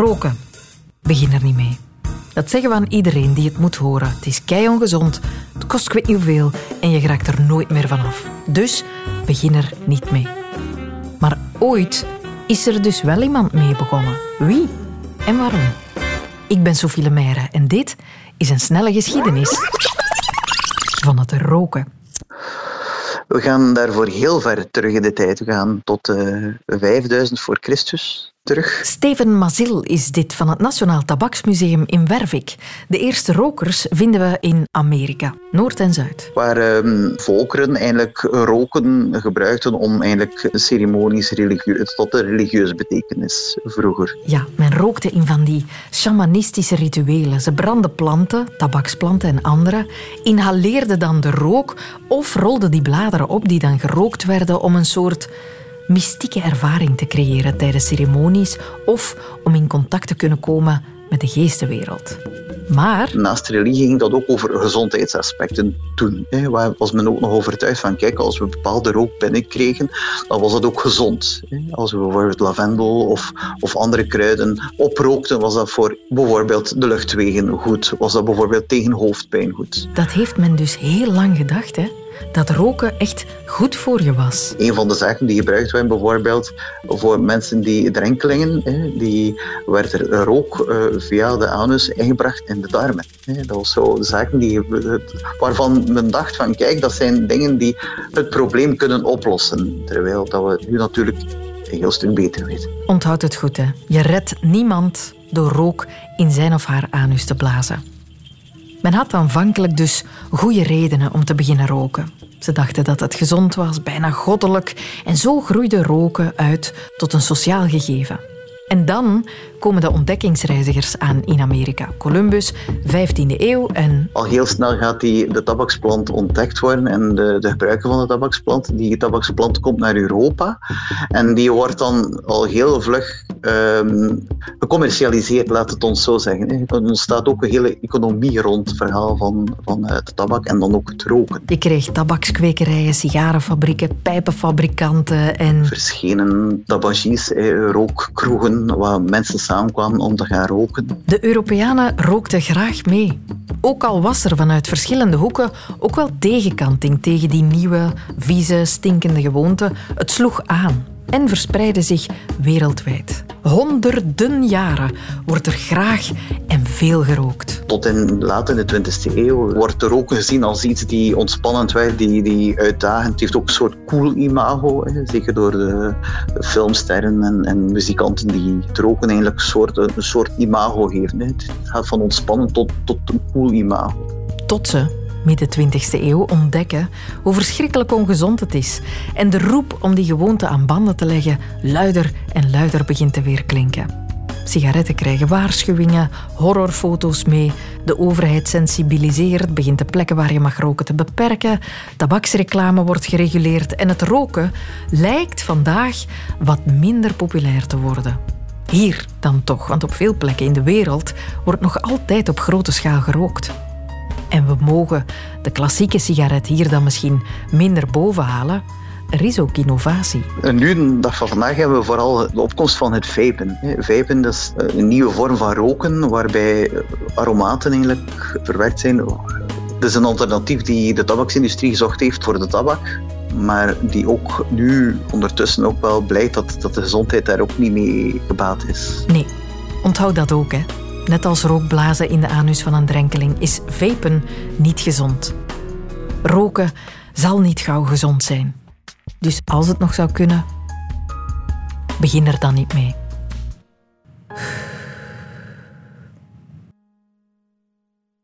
Roken. Begin er niet mee. Dat zeggen we aan iedereen die het moet horen. Het is kei ongezond, het kost ik weet niet hoeveel en je raakt er nooit meer vanaf. Dus begin er niet mee. Maar ooit is er dus wel iemand mee begonnen. Wie en waarom? Ik ben Sophie Lemaire en dit is een snelle geschiedenis van het roken. We gaan daarvoor heel ver terug in de tijd. We gaan tot uh, eh, 5000 voor Christus terug. Steven Mazil is dit van het Nationaal Tabaksmuseum in Wervik. De eerste rokers vinden we in Amerika, Noord en Zuid. Waar um, volkeren eigenlijk roken gebruikten om eigenlijk ceremonies religieus, tot de religieuze betekenis vroeger. Ja, men rookte in van die shamanistische rituelen. Ze brandden planten, tabaksplanten en andere, inhaleerden dan de rook of rolden die bladeren op die dan gerookt werden om een soort mystieke ervaring te creëren tijdens ceremonies of om in contact te kunnen komen met de geestenwereld. Maar... Naast religie ging dat ook over gezondheidsaspecten toen. Hè, waar was men ook nog overtuigd van, kijk, als we bepaalde rook binnenkregen, dan was dat ook gezond. Hè. Als we bijvoorbeeld lavendel of, of andere kruiden oprookten, was dat voor bijvoorbeeld de luchtwegen goed. Was dat bijvoorbeeld tegen hoofdpijn goed. Dat heeft men dus heel lang gedacht, hè? Dat roken echt goed voor je was. Een van de zaken die gebruikt werden, bijvoorbeeld voor mensen die drenkelingen, die werd er rook eh, via de anus ingebracht in de darmen. Dat was zo zaken die, waarvan men dacht van kijk, dat zijn dingen die het probleem kunnen oplossen. Terwijl dat we nu natuurlijk een heel stuk beter weten. Onthoud het goed, hè. Je redt niemand door rook in zijn of haar anus te blazen. Men had aanvankelijk dus goede redenen om te beginnen roken. Ze dachten dat het gezond was, bijna goddelijk, en zo groeide roken uit tot een sociaal gegeven. En dan komen de ontdekkingsreizigers aan in Amerika. Columbus, 15e eeuw en... Al heel snel gaat die, de tabaksplant ontdekt worden en de, de gebruiker van de tabaksplant. Die tabaksplant komt naar Europa en die wordt dan al heel vlug um, gecommercialiseerd, laat het ons zo zeggen. Er ontstaat ook een hele economie rond het verhaal van, van het tabak en dan ook het roken. Je kreeg tabakskwekerijen, sigarenfabrieken, pijpenfabrikanten en... Verschenen tabagies, rookkroegen, waar mensen samenkwamen om te gaan roken. De Europeanen rookten graag mee. Ook al was er vanuit verschillende hoeken ook wel tegenkanting tegen die nieuwe, vieze, stinkende gewoonte. Het sloeg aan en verspreidde zich wereldwijd. Honderden jaren wordt er graag en veel gerookt. Tot in laat in de 20e eeuw wordt er roken gezien als iets die ontspannend werkt, die, die uitdagend. Het heeft ook een soort cool imago, hè. zeker door de, filmsterren en, en, muzikanten die het roken eigenlijk een soort, een soort imago geven. Hè. Het gaat van ontspannen tot, tot een cool imago. Tot ze midden 20e eeuw ontdekken hoe verschrikkelijk ongezond het is en de roep om die gewoonte aan banden te leggen luider en luider begint te weerklinken. Sigaretten krijgen waarschuwingen, horrorfoto's mee, de overheid sensibiliseert, begint de plekken waar je mag roken te beperken, tabaksreclame wordt gereguleerd en het roken lijkt vandaag wat minder populair te worden. Hier dan toch, want op veel plekken in de wereld wordt nog altijd op grote schaal gerookt. En we mogen de klassieke sigaret hier dan misschien minder boven halen. Er is ook innovatie. En nu, de dag van vandaag, hebben we vooral de opkomst van het vapen. Vapen is eh, een nieuwe vorm van roken waarbij aromaten eigenlijk verwerkt zijn. Het is een alternatief die de tabaksindustrie gezocht heeft voor de tabak maar die ook nu ondertussen ook wel blijkt dat, dat de gezondheid daar ook niet mee gebaat is. Nee, onthoud dat ook, hè. Net als rookblazen in de anus van een drenkeling is vapen niet gezond. Roken zal niet gauw gezond zijn. Dus als het nog zou kunnen, begin er dan niet mee.